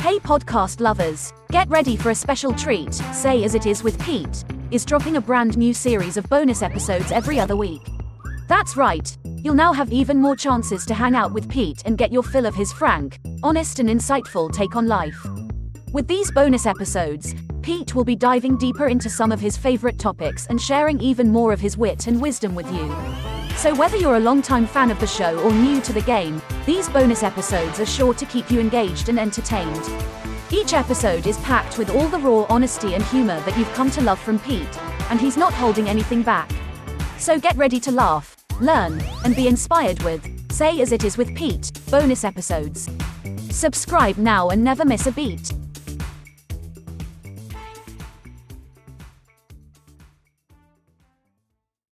Hey, podcast lovers, get ready for a special treat. Say As It Is with Pete is dropping a brand new series of bonus episodes every other week. That's right, you'll now have even more chances to hang out with Pete and get your fill of his frank, honest, and insightful take on life. With these bonus episodes, Pete will be diving deeper into some of his favorite topics and sharing even more of his wit and wisdom with you. So, whether you're a longtime fan of the show or new to the game, these bonus episodes are sure to keep you engaged and entertained. Each episode is packed with all the raw honesty and humor that you've come to love from Pete, and he's not holding anything back. So, get ready to laugh, learn, and be inspired with Say As It Is with Pete bonus episodes. Subscribe now and never miss a beat.